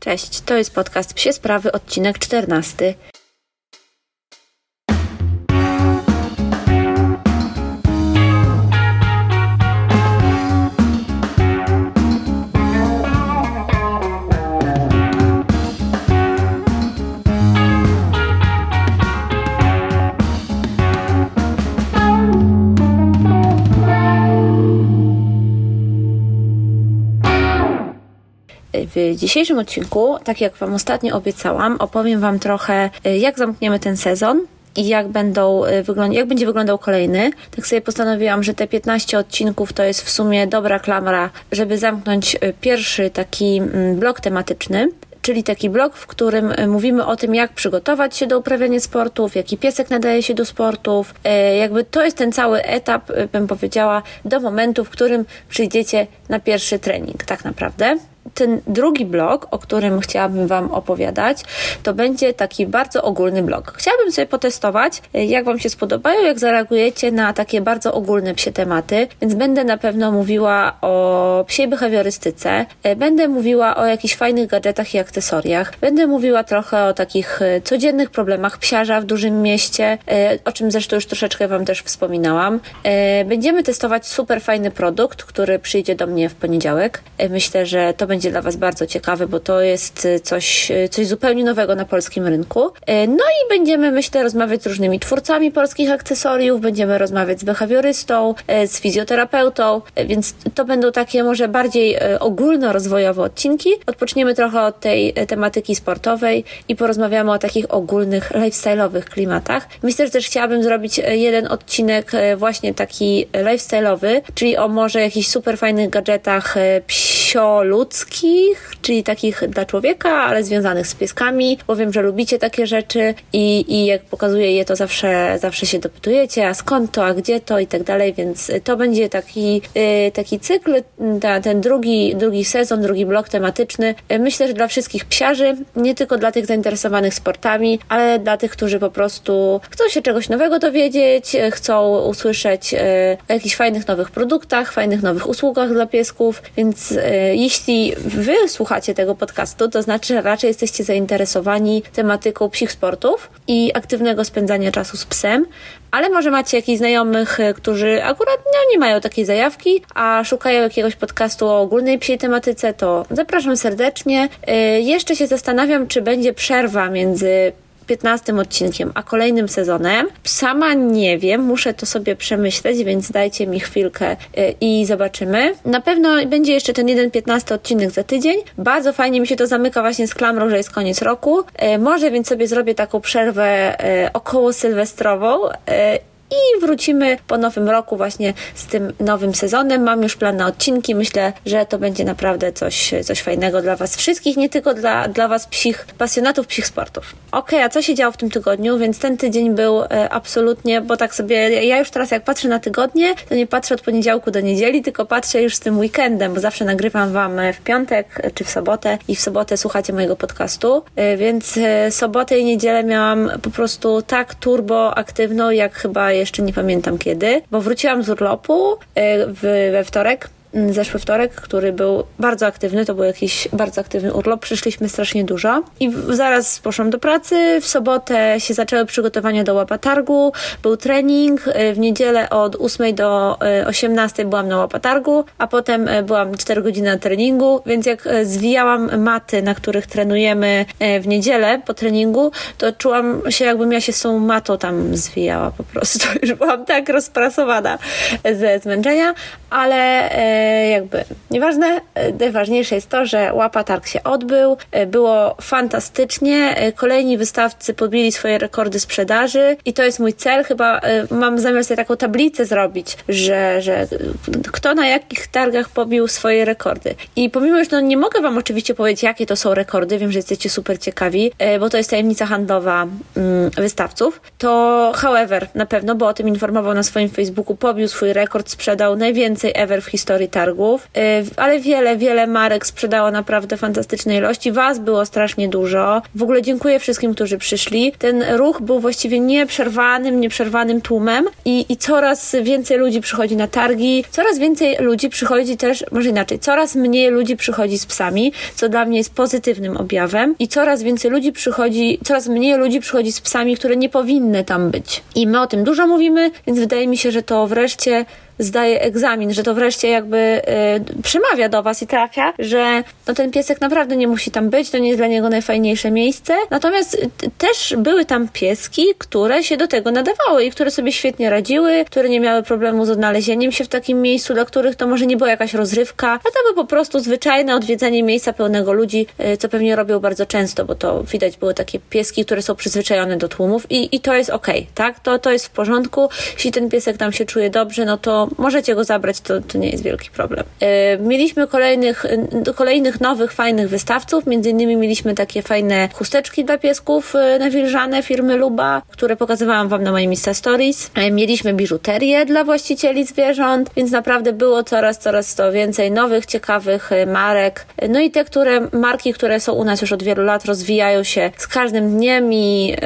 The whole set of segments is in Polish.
Cześć, to jest podcast Psie Sprawy, odcinek 14. dzisiejszym odcinku, tak jak Wam ostatnio obiecałam, opowiem Wam trochę, y, jak zamkniemy ten sezon i jak, będą y, jak będzie wyglądał kolejny. Tak sobie postanowiłam, że te 15 odcinków to jest w sumie dobra klamra, żeby zamknąć y, pierwszy taki mm, blok tematyczny czyli taki blog, w którym mówimy o tym, jak przygotować się do uprawiania sportów, jaki piesek nadaje się do sportów. Jakby to jest ten cały etap, bym powiedziała, do momentu, w którym przyjdziecie na pierwszy trening, tak naprawdę ten drugi blog, o którym chciałabym Wam opowiadać, to będzie taki bardzo ogólny blog. Chciałabym sobie potestować, jak Wam się spodobają, jak zareagujecie na takie bardzo ogólne psie tematy, więc będę na pewno mówiła o psiej behawiorystyce, będę mówiła o jakichś fajnych gadżetach i akcesoriach, będę mówiła trochę o takich e, codziennych problemach psiarza w dużym mieście, o czym zresztą już troszeczkę Wam też wspominałam. Będziemy testować super fajny produkt, który przyjdzie do mnie w poniedziałek. Myślę, że to będzie dla Was bardzo ciekawe, bo to jest y, coś, y, coś zupełnie nowego na polskim rynku. Y, no i będziemy, myślę, rozmawiać z różnymi twórcami polskich akcesoriów, będziemy rozmawiać z behawiorystą, z fizjoterapeutą, więc to będą takie może bardziej ogólnorozwojowe odcinki. Odpoczniemy trochę od tej tematyki sportowej i porozmawiamy o takich ogólnych, lifestyle'owych klimatach. Myślę, że też chciałabym zrobić jeden odcinek właśnie taki lifestyle'owy, czyli o może jakichś super fajnych gadżetach psioludzkich, czyli takich dla człowieka, ale związanych z pieskami, bo wiem, że lubicie takie rzeczy i, i jak pokazuję je, to zawsze, zawsze się dopytujecie, a skąd to, a gdzie to i tak dalej, więc to będzie taki, yy, taki cykl, ta, ten drugi, drugi sezon, drugi blok tematyczny. Yy, myślę, że dla wszystkich psiarzy, nie tylko dla tych zainteresowanych sportami, ale dla tych, którzy po prostu chcą się czegoś nowego dowiedzieć, chcą usłyszeć o jakichś fajnych nowych produktach, fajnych nowych usługach dla piesków, więc y, jeśli wy słuchacie tego podcastu, to znaczy, że raczej jesteście zainteresowani tematyką psich sportów i aktywnego spędzania czasu z psem, ale może macie jakichś znajomych, e, którzy akurat no, nie mają takiej zajawki, a szukają jakiegoś podcastu o ogólnej psiej tematyce, to zapraszam serdecznie. Yy, jeszcze się zastanawiam, czy będzie przerwa między 15 odcinkiem, a kolejnym sezonem. Sama nie wiem, muszę to sobie przemyśleć, więc dajcie mi chwilkę y, i zobaczymy. Na pewno będzie jeszcze ten jeden 15 odcinek za tydzień. Bardzo fajnie mi się to zamyka właśnie z klamrą, że jest koniec roku. Y, może więc sobie zrobię taką przerwę y, około sylwestrową i wrócimy po nowym roku właśnie z tym nowym sezonem. Mam już plan na odcinki. Myślę, że to będzie naprawdę coś, coś fajnego dla Was wszystkich, nie tylko dla, dla Was psich, pasjonatów psich sportów. Ok, a co się działo w tym tygodniu? Więc ten tydzień był e, absolutnie, bo tak sobie, ja już teraz jak patrzę na tygodnie, to nie patrzę od poniedziałku do niedzieli, tylko patrzę już z tym weekendem, bo zawsze nagrywam Wam w piątek czy w sobotę i w sobotę słuchacie mojego podcastu, e, więc e, sobotę i niedzielę miałam po prostu tak turbo aktywną, jak chyba jeszcze nie pamiętam kiedy, bo wróciłam z urlopu w, we wtorek zeszły wtorek, który był bardzo aktywny, to był jakiś bardzo aktywny urlop, przyszliśmy strasznie dużo. I zaraz poszłam do pracy, w sobotę się zaczęły przygotowania do łapatargu, był trening, y, w niedzielę od 8 do 18 y, byłam na łapatargu, a potem y, byłam 4 godziny na treningu, więc jak zwijałam maty, na których trenujemy w niedzielę po treningu, to czułam się jakbym ja się z tą matą tam zwijała po prostu, już byłam tak rozprasowana ze zmęczenia, ale jakby nieważne, najważniejsze jest to, że łapa targ się odbył, było fantastycznie, kolejni wystawcy podbili swoje rekordy sprzedaży i to jest mój cel, chyba mam zamiar sobie taką tablicę zrobić, że, że kto na jakich targach pobił swoje rekordy. I pomimo, że no nie mogę wam oczywiście powiedzieć, jakie to są rekordy, wiem, że jesteście super ciekawi, bo to jest tajemnica handlowa mm, wystawców, to however, na pewno, bo o tym informował na swoim Facebooku, pobił swój rekord, sprzedał najwięcej ever w historii targów, ale wiele, wiele marek sprzedało naprawdę fantastyczne ilości. Was było strasznie dużo. W ogóle dziękuję wszystkim, którzy przyszli. Ten ruch był właściwie nieprzerwanym, nieprzerwanym tłumem i, i coraz więcej ludzi przychodzi na targi, coraz więcej ludzi przychodzi też, może inaczej, coraz mniej ludzi przychodzi z psami, co dla mnie jest pozytywnym objawem i coraz więcej ludzi przychodzi, coraz mniej ludzi przychodzi z psami, które nie powinny tam być. I my o tym dużo mówimy, więc wydaje mi się, że to wreszcie zdaje egzamin, że to wreszcie jakby y, przemawia do was i trafia, że no ten piesek naprawdę nie musi tam być, to nie jest dla niego najfajniejsze miejsce. Natomiast y, też były tam pieski, które się do tego nadawały i które sobie świetnie radziły, które nie miały problemu z odnalezieniem się w takim miejscu, dla których to może nie była jakaś rozrywka, a to by po prostu zwyczajne odwiedzanie miejsca pełnego ludzi, y, co pewnie robią bardzo często, bo to widać były takie pieski, które są przyzwyczajone do tłumów i, i to jest okej, okay, tak? To, to jest w porządku. Jeśli ten piesek tam się czuje dobrze, no to możecie go zabrać, to, to nie jest wielki problem. E, mieliśmy kolejnych, kolejnych nowych, fajnych wystawców, między innymi mieliśmy takie fajne chusteczki dla piesków e, nawilżane firmy Luba, które pokazywałam Wam na moim Insta Stories. E, mieliśmy biżuterię dla właścicieli zwierząt, więc naprawdę było coraz, coraz to więcej nowych, ciekawych marek. No i te, które marki, które są u nas już od wielu lat, rozwijają się z każdym dniem i,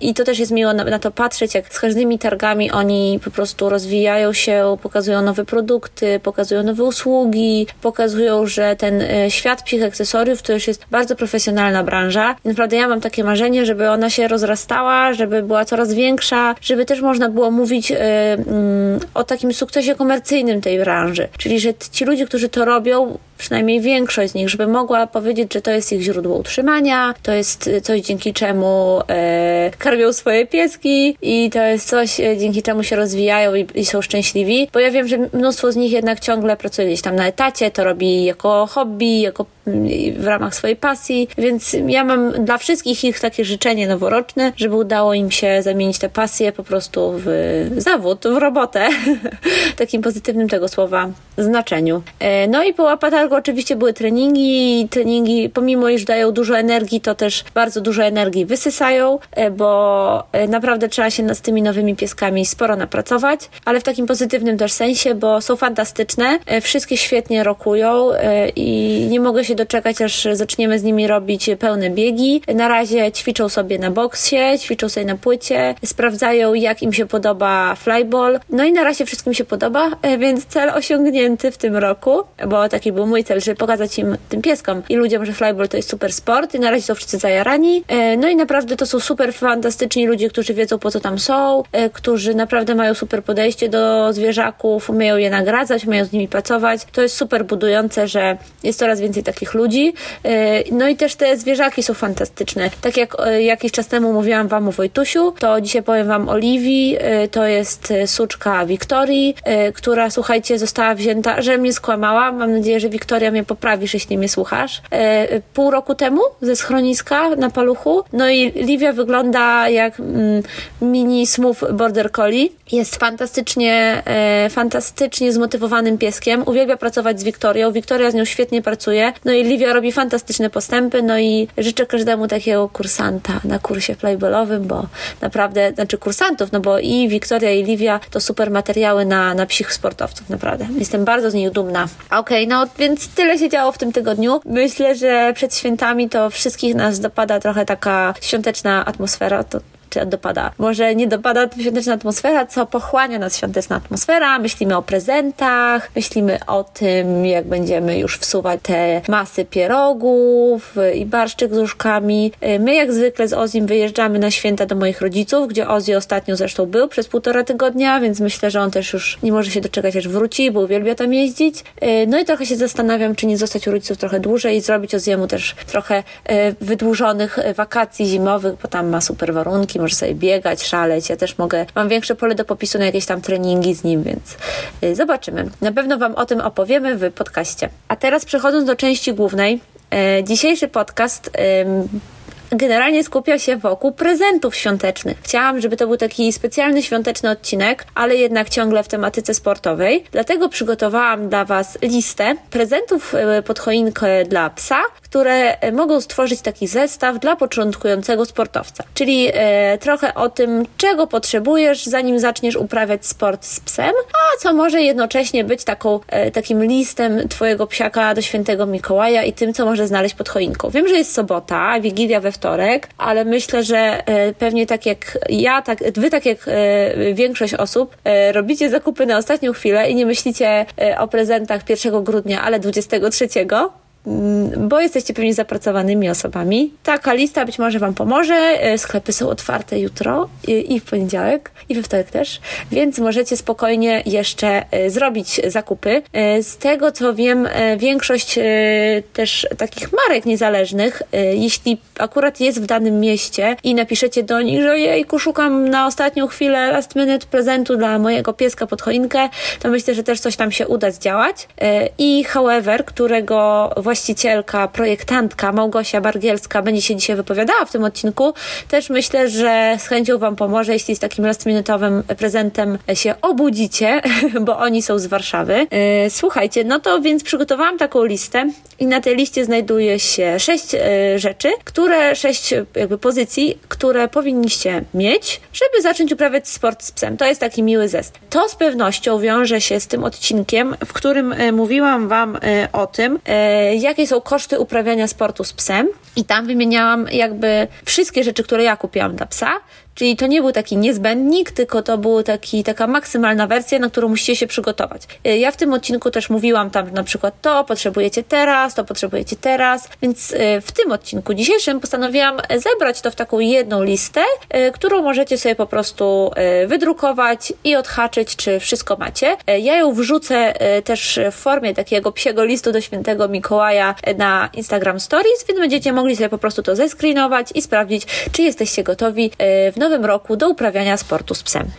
i to też jest miło na, na to patrzeć, jak z każdymi targami oni po prostu rozwijają się, pokazują nowe produkty, pokazują nowe usługi, pokazują, że ten e, świat psich akcesoriów to już jest bardzo profesjonalna branża. I naprawdę ja mam takie marzenie, żeby ona się rozrastała, żeby była coraz większa, żeby też można było mówić y, y, o takim sukcesie komercyjnym tej branży. Czyli, że ci ludzie, którzy to robią, przynajmniej większość z nich, żeby mogła powiedzieć, że to jest ich źródło utrzymania, to jest coś, dzięki czemu e, karmią swoje pieski i to jest coś, dzięki czemu się rozwijają i, i są szczęśliwi, bo ja wiem, że mnóstwo z nich jednak ciągle pracuje gdzieś tam na etacie, to robi jako hobby, jako w ramach swojej pasji, więc ja mam dla wszystkich ich takie życzenie noworoczne, żeby udało im się zamienić tę pasję po prostu w zawód, w robotę, takim pozytywnym tego słowa znaczeniu. E, no i po Łapatargu oczywiście były treningi, treningi pomimo iż dają dużo energii, to też bardzo dużo energii wysysają, e, bo e, naprawdę trzeba się z tymi nowymi pieskami sporo napracować, ale w takim pozytywnym też sensie, bo są fantastyczne, wszystkie świetnie rokują i nie mogę się doczekać, aż zaczniemy z nimi robić pełne biegi. Na razie ćwiczą sobie na boksie, ćwiczą sobie na płycie, sprawdzają jak im się podoba flyball. No i na razie wszystkim się podoba, e, więc cel osiągnięty w tym roku, bo taki był mój cel, żeby pokazać im, tym pieskom i ludziom, że flyball to jest super sport i na razie są wszyscy zajarani. No i naprawdę to są super fantastyczni ludzie, którzy wiedzą po co tam są, którzy naprawdę mają super podejście do zwierzaków, umieją je nagradzać, umieją z nimi pracować. To jest super budujące, że jest coraz więcej takich ludzi. Y, no i też te zwierzaki są fantastyczne. Tak jak y, jakiś czas temu mówiłam Wam o Wojtusiu, to dzisiaj powiem Wam o Livi. Y, to jest suczka Wiktorii, która, słuchajcie, została wzięta, że mnie skłamała. Mam nadzieję, że Wiktoria mnie poprawisz, jeśli mnie słuchasz. Pół roku temu ze schroniska na paluchu. No i Livia wygląda jak mm, mini smooth border collie. Jest fantastycznie fantastycznie zmotywowanym pieskiem, uwielbia pracować z Wiktorią, Wiktoria z nią świetnie pracuje, no i Livia robi fantastyczne postępy, no i życzę każdemu takiego kursanta na kursie playballowym, bo naprawdę, znaczy kursantów, no bo i Wiktoria i Livia to super materiały na, na psich sportowców, naprawdę. Jestem bardzo z nich dumna. Okej, okay, no więc tyle się działo w tym tygodniu. Myślę, że przed świętami to wszystkich nas dopada trochę taka świąteczna atmosfera, to czy dopada. Może nie dopada świąteczna atmosfera, co pochłania nas świąteczna atmosfera. Myślimy o prezentach, myślimy o tym, jak będziemy już wsuwać te masy pierogów i barszczyk z łóżkami. My jak zwykle z Ozim wyjeżdżamy na święta do moich rodziców, gdzie Ozzy ostatnio zresztą był przez półtora tygodnia, więc myślę, że on też już nie może się doczekać, aż wróci, bo uwielbia tam jeździć. No i trochę się zastanawiam, czy nie zostać u rodziców trochę dłużej i zrobić Oziemu też trochę e, wydłużonych wakacji zimowych, bo tam ma super warunki, może sobie biegać, szaleć. Ja też mogę, mam większe pole do popisu na jakieś tam treningi z nim, więc y, zobaczymy. Na pewno Wam o tym opowiemy w podcaście. A teraz przechodząc do części głównej, y, dzisiejszy podcast generalnie skupia się wokół prezentów świątecznych. Chciałam, żeby to był taki specjalny świąteczny odcinek, ale jednak ciągle w tematyce sportowej. Dlatego przygotowałam dla Was listę prezentów pod choinkę dla psa, które mogą stworzyć taki zestaw dla początkującego sportowca. Czyli e, trochę o tym, czego potrzebujesz, zanim zaczniesz uprawiać sport z psem, co może jednocześnie być taką, e, takim listem twojego psiaka do świętego Mikołaja i tym, co może znaleźć pod choinką. Wiem, że jest sobota, Wigilia we wtorek, ale myślę, że e, pewnie tak jak ja, tak, wy tak jak e, większość osób robicie zakupy na ostatnią chwilę i nie myślicie o prezentach 1 grudnia, ale 23, Mm, bo jesteście pewnie zapracowanymi osobami. Taka lista być może Wam pomoże. E, sklepy są otwarte jutro i w poniedziałek, i we wtorek też, więc możecie spokojnie jeszcze e, zrobić zakupy. E, z tego co wiem, większość też takich marek niezależnych, jeśli akurat jest w danym mieście i napiszecie do nich, że jejku, szukam na ostatnią chwilę last minute prezentu dla mojego pieska pod choinkę, to myślę, że też coś tam się uda zdziałać. I however, którego właśnie właścicielka, projektantka Małgosia Bargielska będzie się dzisiaj wypowiadała w tym odcinku, też myślę, że z chęcią Wam pomoże, jeśli z takim last-minutowym prezentem się obudzicie, bo oni są z Warszawy. E, słuchajcie, no to więc przygotowałam taką listę i na tej liście znajduje się sześć e, rzeczy, które, sześć jakby pozycji, które powinniście mieć, żeby zacząć uprawiać sport z psem. To jest taki miły zest. To z pewnością wiąże się z tym odcinkiem, w którym e, mówiłam Wam o tym, jakie są koszty uprawiania sportu z psem. I tam wymieniałam jakby wszystkie rzeczy, które ja kupiłam dla psa, Czyli to nie był taki niezbędnik, tylko to była taka maksymalna wersja, na którą musicie się przygotować. Y, ja w tym odcinku też mówiłam tam na przykład to potrzebujecie teraz, to potrzebujecie teraz, więc y, w tym odcinku dzisiejszym postanowiłam zebrać to w taką jedną listę, y, którą możecie sobie po prostu wydrukować i odhaczyć, czy wszystko macie. Ja ją wrzucę też w formie takiego psiego listu do świętego Mikołaja na Instagram Stories, więc będziecie mogli sobie po prostu to zescreenować i sprawdzić, czy jesteście gotowi w nowym roku do uprawiania sportu z psem.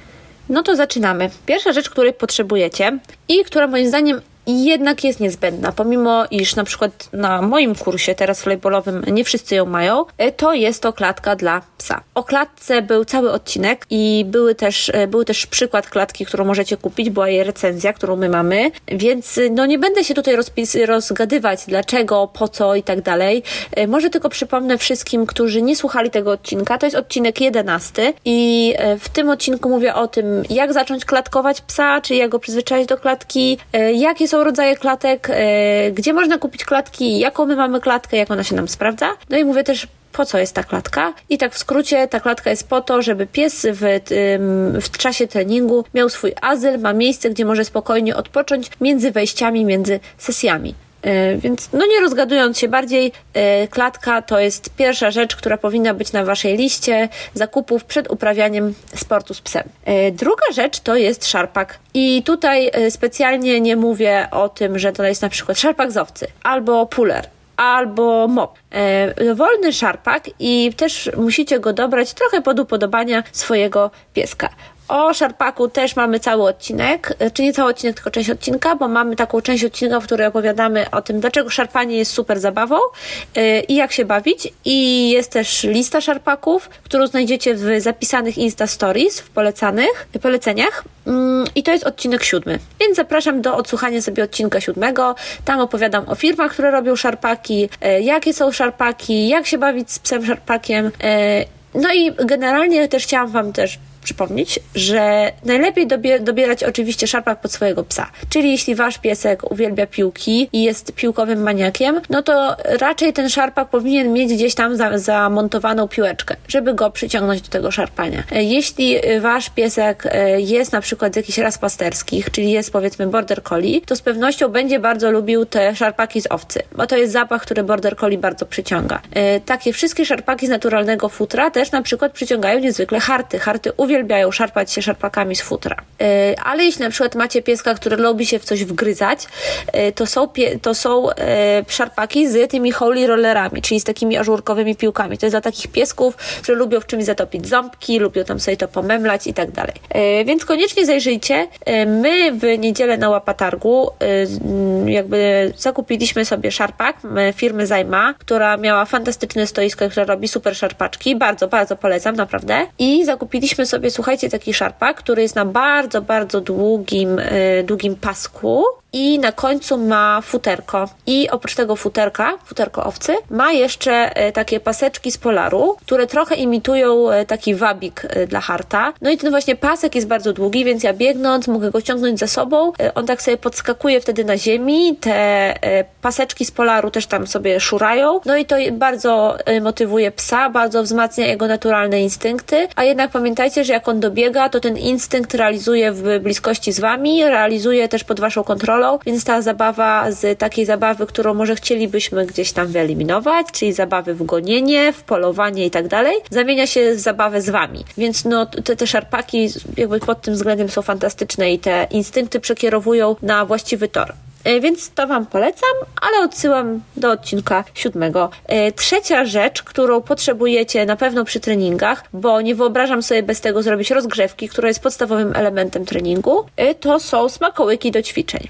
No to zaczynamy. Pierwsza rzecz, której potrzebujecie i która moim zdaniem jednak jest niezbędna, pomimo iż na przykład na moim kursie teraz flyballowym nie wszyscy ją mają, e, to jest to klatka dla psa. O klatce był cały odcinek i były też, e, był też przykład klatki, którą możecie kupić, była jej recenzja, którą my mamy, więc e, no nie będę się tutaj rozpis, rozgadywać dlaczego, po co i tak dalej. Może tylko przypomnę wszystkim, którzy nie słuchali tego odcinka, to jest odcinek 11 i w tym odcinku mówię o tym, jak zacząć klatkować psa, czy jak go przyzwyczaić do klatki, jakie są są rodzaje klatek, e, gdzie można kupić klatki, jaką my mamy klatkę, jak ona się nam sprawdza. No i mówię też po co jest ta klatka. I tak w skrócie, ta klatka jest po to, żeby pies w, w czasie treningu miał swój azyl, ma miejsce, gdzie może spokojnie odpocząć między wejściami, między sesjami. E, więc no nie rozgadując się bardziej, e, klatka to jest pierwsza rzecz, która powinna być na Waszej liście zakupów przed uprawianiem sportu z psem. E, druga rzecz to jest szarpak. I tutaj specjalnie nie mówię o tym, że to jest na przykład szarpak z owcy albo puller albo mop. wolny szarpak i też musicie go dobrać trochę pod upodobania swojego pieska. O szarpaku też mamy cały odcinek, e, czy nie cały odcinek, tylko część odcinka, bo mamy taką część odcinka, w której opowiadamy o tym, dlaczego szarpanie jest super zabawą yy, i jak się bawić. I jest też lista szarpaków, którą znajdziecie w zapisanych Insta Stories, w polecanych, poleceniach. Yy, I to jest odcinek siódmy. Więc zapraszam do odsłuchania sobie odcinka siódmego. Tam opowiadam o firmach, które robią szarpaki, yy, jakie są szarpaki, jak się bawić z psem szarpakiem. No i generalnie też chciałam Wam też przypomnieć, że najlepiej dobierać oczywiście szarpak pod swojego psa. Czyli jeśli wasz piesek uwielbia piłki i jest piłkowym maniakiem, no to raczej ten szarpak powinien mieć gdzieś tam za, zamontowaną piłeczkę, żeby go przyciągnąć do tego szarpania. E, jeśli wasz piesek e, jest na przykład z jakichś ras pasterskich, czyli jest powiedzmy border collie, to z pewnością będzie bardzo lubił te szarpaki z owcy, bo to jest zapach, który border collie bardzo przyciąga. E, takie wszystkie szarpaki z naturalnego futra też na przykład przyciągają niezwykle harty. Harty uwielbiają uwielbiają szarpać się szarpakami z futra. E, ale jeśli na przykład macie pieska, który lubi się w coś wgryzać, e, to są, to są e, szarpaki z tymi holy rollerami, czyli z takimi ażurkowymi piłkami. To jest dla takich piesków, którzy lubią w czymś zatopić ząbki, lubią tam sobie to pomemlać i tak dalej. Więc koniecznie zajrzyjcie. My w niedzielę na łapatargu jakby zakupiliśmy sobie szarpak firmy Zajma, która miała fantastyczne stoisko, które robi super szarpaczki. Bardzo, bardzo polecam, naprawdę. I zakupiliśmy sobie sobie, słuchajcie, taki szarpak, który jest na bardzo, bardzo długim, e, długim pasku i na końcu ma futerko. I oprócz tego futerka, futerko owcy, ma jeszcze e, takie paseczki z polaru, które trochę imitują e, taki wabik e, dla harta. No i ten właśnie pasek jest bardzo długi, więc ja biegnąc mogę go ciągnąć za sobą. On tak sobie podskakuje wtedy na ziemi, te paseczki z polaru też tam sobie szurają. No i to bardzo motywuje psa, bardzo wzmacnia jego naturalne instynkty, a jednak pamiętajcie, że jak on dobiega, to ten instynkt realizuje w bliskości z wami, realizuje też pod waszą kontrolą, więc ta zabawa z takiej zabawy, którą może chcielibyśmy gdzieś tam wyeliminować, czyli zabawy w gonienie, w polowanie i tak dalej, zamienia się w zabawę z wami. Więc no te, te szarpaki jakby pod tym względem są fantastyczne i te instynkty przekierowują na właściwy tor. E, więc to Wam polecam, ale odsyłam do odcinka siódmego. E, trzecia rzecz, którą potrzebujecie na pewno przy treningach, bo nie wyobrażam sobie bez tego zrobić rozgrzewki, która jest podstawowym elementem treningu, e, to są smakołyki do ćwiczeń.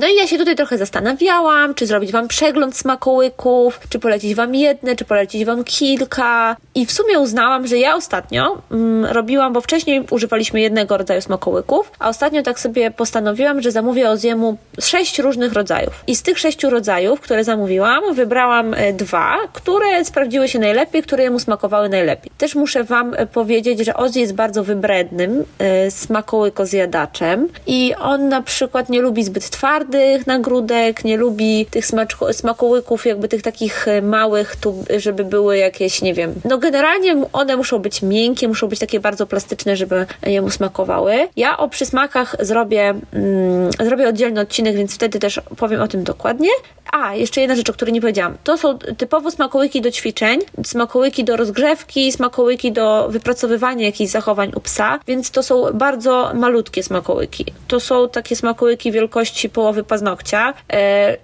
No i ja się tutaj trochę zastanawiałam, czy zrobić Wam przegląd smakołyków, czy polecić Wam jedne, czy polecić Wam kilka. I w sumie uznałam, że ja ostatnio mm, robiłam, bo wcześniej używaliśmy jednego rodzaju smakołyków, a ostatnio tak sobie postanowiłam, że zamówię Oziemu sześć różnych różnych rodzajów. I z tych sześciu rodzajów, które zamówiłam, wybrałam e, dwa, które sprawdziły się najlepiej, które jemu smakowały najlepiej. Też muszę Wam e, powiedzieć, że Ozzy jest bardzo wybrednym e, smakołykozjadaczem i on na przykład nie lubi zbyt twardych nagródek, nie lubi tych smakołyków jakby tych takich małych, tu, żeby były jakieś, nie wiem, no generalnie one muszą być miękkie, muszą być takie bardzo plastyczne, żeby jemu smakowały. Ja o przysmakach zrobię, mm, zrobię oddzielny odcinek, więc wtedy też powiem o tym dokładnie. A, jeszcze jedna rzecz, o której nie powiedziałam. To są typowo smakołyki do ćwiczeń, smakołyki do rozgrzewki, smakołyki do wypracowywania jakichś zachowań u psa, więc to są bardzo malutkie smakołyki. To są takie smakołyki wielkości połowy paznokcia yy,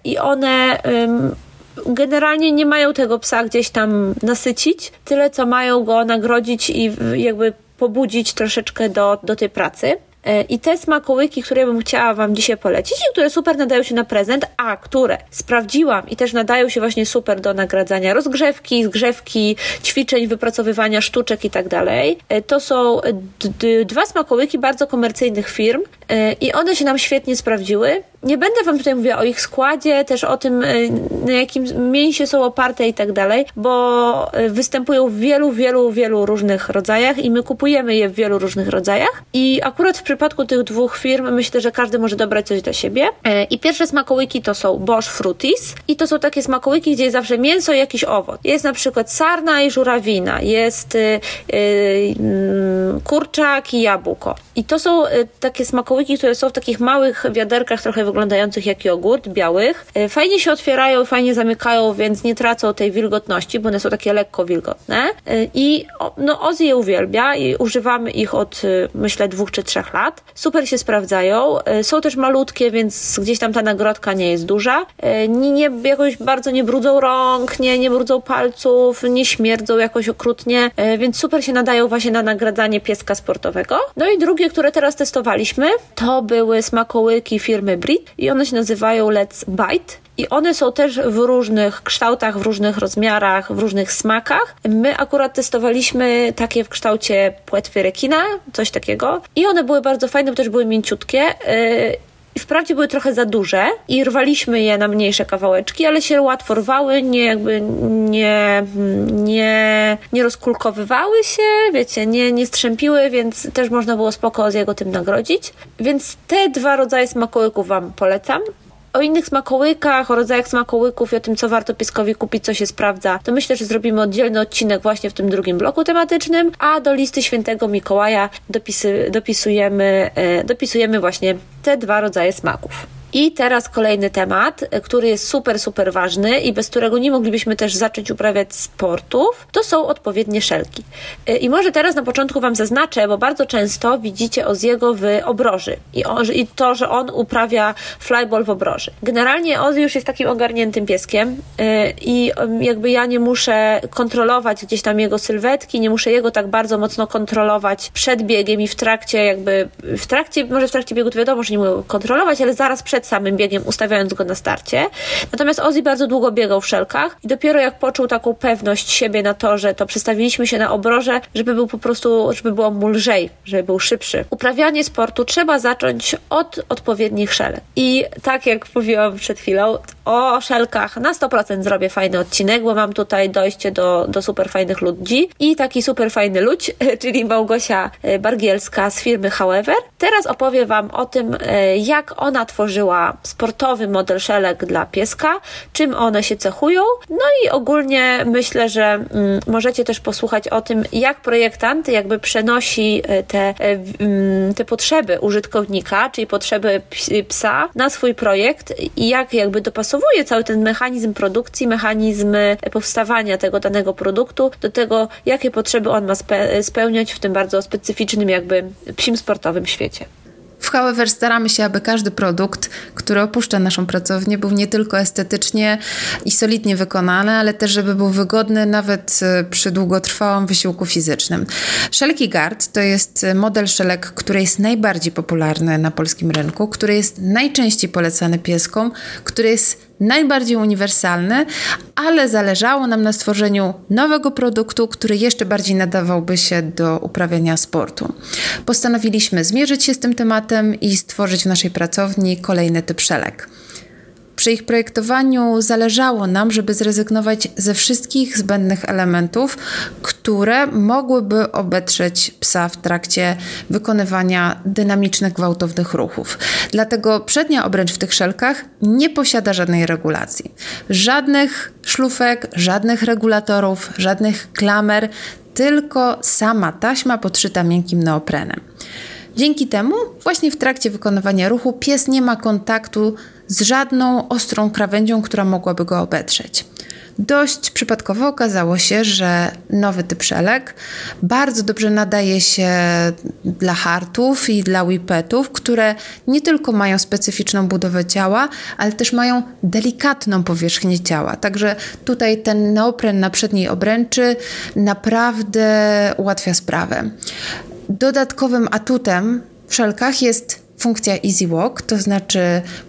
i one... Yy, generalnie nie mają tego psa gdzieś tam nasycić, tyle co mają go nagrodzić i jakby pobudzić troszeczkę do, do tej pracy. E, I te smakołyki, które bym chciała Wam dzisiaj polecić i które super nadają się na prezent, a które sprawdziłam i też nadają się właśnie super do nagradzania rozgrzewki, zgrzewki, ćwiczeń, wypracowywania sztuczek i tak dalej, e, to są dwa smakołyki bardzo komercyjnych firm i one się nam świetnie sprawdziły. Nie będę Wam tutaj mówiła o ich składzie, też o tym, na jakim mięsie są oparte i tak dalej, bo występują w wielu, wielu, wielu różnych rodzajach i my kupujemy je w wielu różnych rodzajach i akurat w przypadku tych dwóch firm myślę, że każdy może dobrać coś dla siebie. E, I pierwsze smakołyki to są Bosch Fruities i to są takie smakołyki, gdzie jest zawsze mięso i jakiś owoc. Jest na przykład sarna i żurawina, jest yy, kurczak i jabłko. I to są takie smakołyki, które są w takich małych wiaderkach, trochę wyglądających jak jogurt, białych. Fajnie się otwierają, fajnie zamykają, więc nie tracą tej wilgotności, bo one są takie lekko wilgotne. I no, Ozzy je uwielbia i używamy ich od myślę dwóch czy trzech lat. Super się sprawdzają. E, są też malutkie, więc gdzieś tam ta nagrodka nie jest duża. E, nie, nie, jakoś bardzo nie brudzą rąk, nie, nie brudzą palców, nie śmierdzą jakoś okrutnie, e, więc super się nadają właśnie na nagradzanie pieska sportowego. No i drugie, które teraz testowaliśmy, to były smakołyki firmy Brit i one się nazywają Let's Bite. I one są też w różnych kształtach, w różnych rozmiarach, w różnych smakach. My akurat testowaliśmy takie w kształcie płetwy rekina, coś takiego. I one były bardzo fajne, bo też były mięciutkie. Yy, wprawdzie były trochę za duże i rwaliśmy je na mniejsze kawałeczki, ale się łatwo rwały, nie jakby nie, nie, nie rozkulkowywały się, wiecie, nie, nie strzępiły, więc też można było spoko z jego tym nagrodzić. Więc te dwa rodzaje smakołyków Wam polecam o innych smakołykach, o rodzajach smakołyków i o tym, co warto pieskowi kupić, co się sprawdza, to myślę, że zrobimy oddzielny odcinek właśnie w tym drugim bloku tematycznym, a do listy świętego Mikołaja dopisy, dopisujemy, e, dopisujemy właśnie te dwa rodzaje smaków. I teraz kolejny temat, który jest super, super ważny i bez którego nie moglibyśmy też zacząć uprawiać sportów, to są odpowiednie szelki. I może teraz na początku Wam zaznaczę, bo bardzo często widzicie Oziego w obroży i, i to, że on uprawia flyball w obroży. Generalnie Ozzy już jest takim ogarniętym pieskiem y, i jakby ja nie muszę kontrolować gdzieś tam jego sylwetki, nie muszę jego tak bardzo mocno kontrolować przed biegiem i w trakcie jakby, w trakcie, może w trakcie biegu to wiadomo, że nie mogę kontrolować, ale zaraz przed przed samym biegiem, ustawiając go na starcie. Natomiast Ozzy bardzo długo biegał w szelkach i dopiero jak poczuł taką pewność siebie na to, że to przestawiliśmy się na obroże, żeby był po prostu, żeby było mu lżej, żeby był szybszy. Uprawianie sportu trzeba zacząć od odpowiednich szelek. I tak jak mówiłam przed chwilą, o szelkach na 100% zrobię fajny odcinek, bo mam tutaj dojście do, do super fajnych ludzi i taki super fajny ludź, czyli Małgosia e, Bargielska z firmy However. Teraz opowiem Wam o tym, e, jak ona tworzyła sportowy model szelek dla pieska, czym one się cechują, no i ogólnie myślę, że mm, możecie też posłuchać o tym, jak projektant jakby przenosi e, te, mm, te potrzeby użytkownika, czyli potrzeby psa na swój projekt i jak jakby dopasowuje cały ten mechanizm produkcji, mechanizm powstawania tego danego produktu do tego, jakie potrzeby on ma spełniać w tym bardzo specyficznym, jakby psim sportowym świecie. W However staramy się, aby każdy produkt, który opuszcza naszą pracownię, był nie tylko estetycznie i solidnie wykonany, ale też, żeby był wygodny nawet e, przy długotrwałym wysiłku fizycznym. Szelki Guard to jest model szelek, który jest najbardziej popularny na polskim rynku, który jest najczęściej polecany pieskom, który jest najbardziej uniwersalny, ale zależało nam na stworzeniu nowego produktu, który jeszcze bardziej nadawałby się do uprawiania sportu. Postanowiliśmy zmierzyć się z tym tematem i stworzyć w naszej pracowni kolejny typ szelek. Przy ich projektowaniu zależało nam, żeby zrezygnować ze wszystkich zbędnych elementów, które mogłyby obetrzeć psa w trakcie wykonywania dynamicznych, gwałtownych ruchów. Dlatego przednia obręcz w tych szelkach nie posiada żadnej regulacji. Żadnych szlufek, żadnych regulatorów, żadnych klamer, tylko sama taśma podszyta miękkim neoprenem. Dzięki temu, właśnie w trakcie wykonywania ruchu, pies nie ma kontaktu z żadną ostrą krawędzią, która mogłaby go obetrzeć. Dość przypadkowo okazało się, że nowy typ szelek bardzo dobrze nadaje się dla hartów i dla whippetów, które nie tylko mają specyficzną budowę ciała, ale też mają delikatną powierzchnię ciała. Także tutaj ten neopren na przedniej obręczy naprawdę ułatwia sprawę. Dodatkowym atutem w szelkach jest funkcja Easy Walk, to znaczy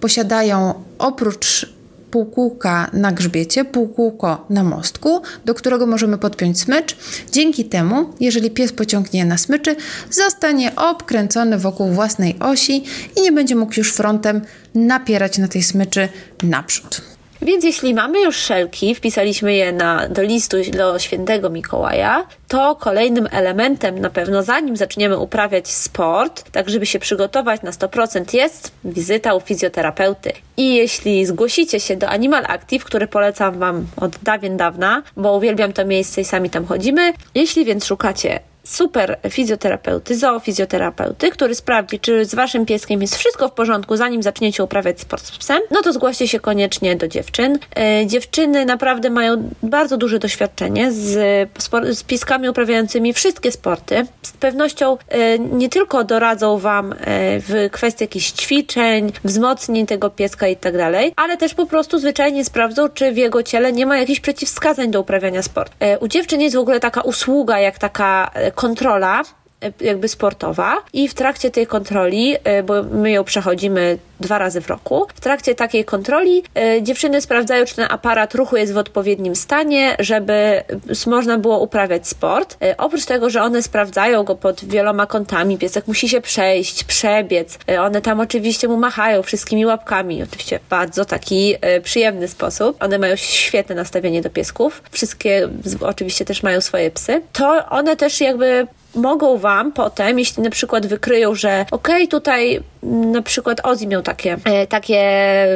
posiadają oprócz półkółka na grzbiecie, półkółko na mostku, do którego możemy podpiąć smycz. Dzięki temu, jeżeli pies pociągnie na smyczy, zostanie obkręcony wokół własnej osi i nie będzie mógł już frontem napierać na tej smyczy naprzód. Więc jeśli mamy już szelki, wpisaliśmy je na, do listu do świętego Mikołaja, to kolejnym elementem na pewno, zanim zaczniemy uprawiać sport, tak żeby się przygotować na 100% jest wizyta u fizjoterapeuty. I jeśli zgłosicie się do Animal Active, które polecam Wam od dawien dawna, bo uwielbiam to miejsce i sami tam chodzimy, jeśli więc szukacie super fizjoterapeuty, zoofizjoterapeuty, który sprawdzi, czy z waszym pieskiem jest wszystko w porządku, zanim zaczniecie uprawiać sport z psem, no to zgłoście się koniecznie do dziewczyn. E, dziewczyny naprawdę mają bardzo duże doświadczenie z, z uprawiającymi wszystkie sporty. Z pewnością e, nie tylko doradzą wam e, w kwestii jakichś ćwiczeń, wzmocnień tego pieska i tak dalej, ale też po prostu zwyczajnie sprawdzą, czy w jego ciele nie ma jakichś przeciwwskazań do uprawiania sportu. E, u dziewczyn jest w ogóle taka usługa, jak taka e, kontrola jakby sportowa i w trakcie tej kontroli, e, bo my ją przechodzimy dwa razy w roku. W trakcie takiej kontroli y, dziewczyny sprawdzają, czy ten aparat ruchu jest w odpowiednim stanie, żeby można było uprawiać sport. Oprócz tego, że one sprawdzają go pod wieloma kątami, piesek musi się przejść, przebiec. One tam oczywiście mu machają wszystkimi łapkami, oczywiście w bardzo taki przyjemny sposób. One mają świetne nastawienie do piesków. Wszystkie oczywiście też mają swoje psy. To one też jakby mogą Wam potem, jeśli na przykład wykryją, że okej, okay, tutaj na przykład Ozzy miał takie, e, takie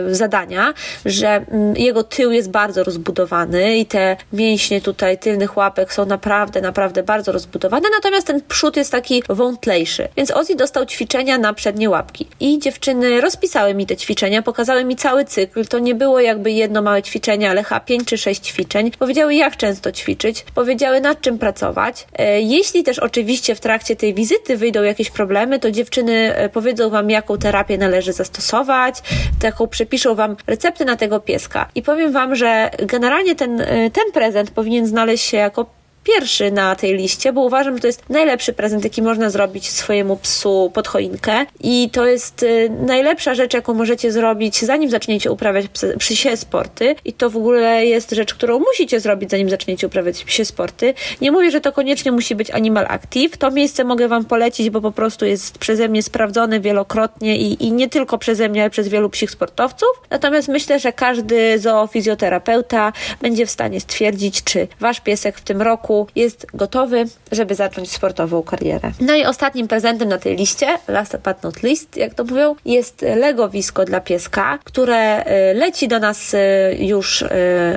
zadania, że mm, jego tył jest bardzo rozbudowany i te mięśnie tutaj tylnych łapek są naprawdę, naprawdę bardzo rozbudowane, natomiast ten przód jest taki wątlejszy. Więc Ozzy dostał ćwiczenia na przednie łapki. I dziewczyny rozpisały mi te ćwiczenia, pokazały mi cały cykl. To nie było jakby jedno małe ćwiczenie, ale chyba pięć czy sześć ćwiczeń. Powiedziały, jak często ćwiczyć, powiedziały, nad czym pracować. E, jeśli też oczywiście w trakcie tej wizyty wyjdą jakieś problemy, to dziewczyny e, powiedzą Wam, jaką terapię należy zastosować, taką przepiszą Wam receptę na tego pieska. I powiem Wam, że generalnie ten, y, ten prezent powinien znaleźć się jako pierwszy na tej liście, bo uważam, że to jest najlepszy prezent, jaki można zrobić swojemu psu pod choinkę i to jest y, najlepsza rzecz, jaką możecie zrobić, zanim zaczniecie uprawiać psie sporty i to w ogóle jest rzecz, którą musicie zrobić, zanim zaczniecie uprawiać psie sporty. Nie mówię, że to koniecznie musi być Animal Active. To miejsce mogę Wam polecić, bo po prostu jest przeze mnie sprawdzone wielokrotnie i, i nie tylko przeze mnie, ale przez wielu psich sportowców. Natomiast myślę, że każdy zoofizjoterapeuta będzie w stanie stwierdzić, czy Wasz piesek w tym roku jest gotowy, żeby zacząć sportową karierę. No i ostatnim prezentem na tej liście, last but not least, jak to mówią, jest legowisko dla pieska, które y, leci do nas y, już y,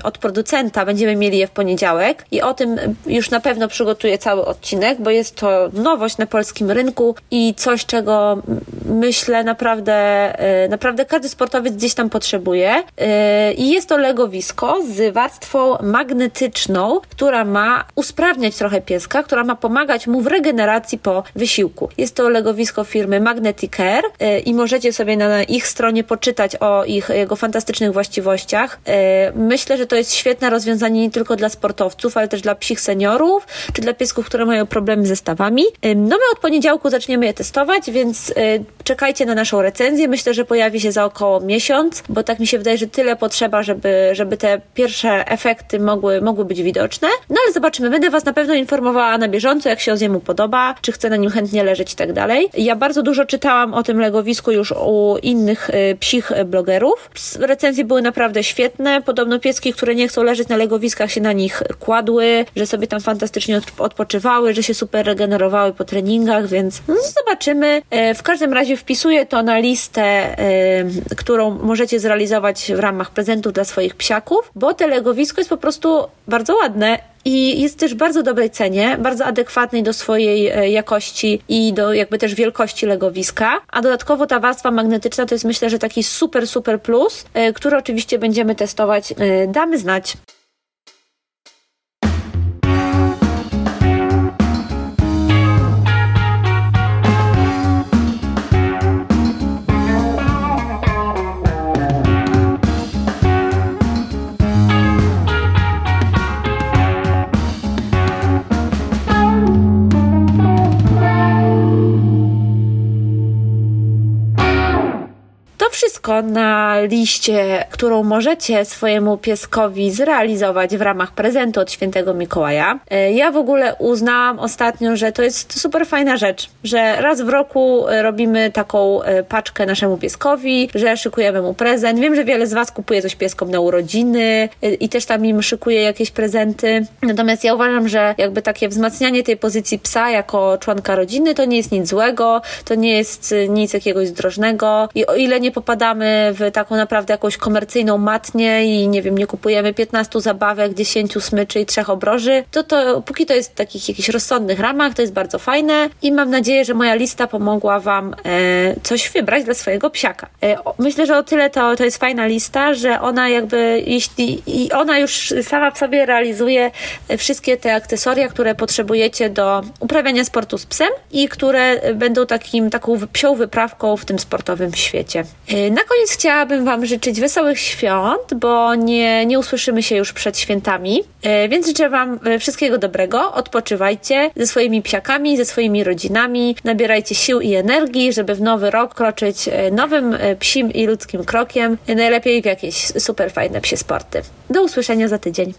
od producenta. Będziemy mieli je w poniedziałek i o tym już na pewno przygotuję cały odcinek, bo jest to nowość na polskim rynku i coś, czego myślę naprawdę, naprawdę każdy sportowiec gdzieś tam potrzebuje. I jest to legowisko z warstwą magnetyczną, która ma usprawniać trochę pieska, która ma pomagać mu w regeneracji po wysiłku. Jest to legowisko firmy Magneticare i możecie sobie na ich stronie poczytać o ich jego fantastycznych właściwościach. Myślę, że to jest świetne rozwiązanie nie tylko dla sportowców, ale też dla psich seniorów, czy dla piesków, które mają problemy ze stawami. No my od poniedziałku zaczniemy je testować, więc czekajcie na naszą recenzję. Myślę, że pojawi się za około miesiąc, bo tak mi się wydaje, że tyle potrzeba, żeby, żeby te pierwsze efekty mogły, mogły być widoczne. No ale zobaczymy. Będę Was na pewno informowała na bieżąco, jak się Oziemu podoba, czy chcę na nim chętnie leżeć i tak dalej. Ja bardzo dużo czytałam o tym legowisku już u innych y, psich blogerów. Recenzje były naprawdę świetne. Podobno pieski, które nie chcą leżeć na legowiskach, się na nich kładły, że sobie tam fantastycznie odpoczywały, że się super regenerowały po treningach, więc no, zobaczymy. E, w każdym razie wpisuję to na listę, e, którą możecie zrealizować w ramach prezentów dla swoich psiaków, bo te legowisko jest po prostu bardzo ładne i jest też w bardzo dobrej cenie, bardzo adekwatnej do swojej e, jakości i do jakby też wielkości legowiska. A dodatkowo ta warstwa magnetyczna to jest myślę, że taki super, super plus, który oczywiście będziemy testować. Damy znać. Na liście, którą możecie swojemu pieskowi zrealizować w ramach prezentu od świętego Mikołaja. E, ja w ogóle uznałam ostatnio, że to jest super fajna rzecz, że raz w roku e, robimy taką e, paczkę naszemu pieskowi, że szykujemy mu prezent. Wiem, że wiele z Was kupuje coś pieskom na urodziny i też tam im szykuje jakieś prezenty. Natomiast ja uważam, że jakby takie wzmacnianie tej pozycji psa jako członka rodziny to nie jest nic złego, to nie jest nic jakiegoś zdrożnego i o ile nie popadamy w taką naprawdę jakąś komercyjną matnię i nie wiem, nie kupujemy 15 zabawek, 10 smyczy i trzech obroży, to to póki to jest w takich jakichś rozsądnych ramach, to jest bardzo fajne i mam nadzieję, że moja lista pomogła Wam e, coś wybrać dla swojego psiaka. E, myślę, że o tyle to, to jest fajna lista, że ona jakby, jeśli i ona już sama w sobie realizuje wszystkie te akcesoria, które potrzebujecie do uprawiania sportu z psem i które będą takim, taką psią wyprawką w tym sportowym świecie. E, na koniec chciałabym Wam życzyć wesołych świąt, bo nie, nie usłyszymy się już przed świętami, e, więc życzę Wam e, wszystkiego dobrego, odpoczywajcie ze swoimi psiakami, ze swoimi rodzinami, nabierajcie sił i energii, żeby w nowy rok kroczyć e, nowym psim i ludzkim krokiem, najlepiej w jakieś super fajne psie sporty. Do usłyszenia za tydzień.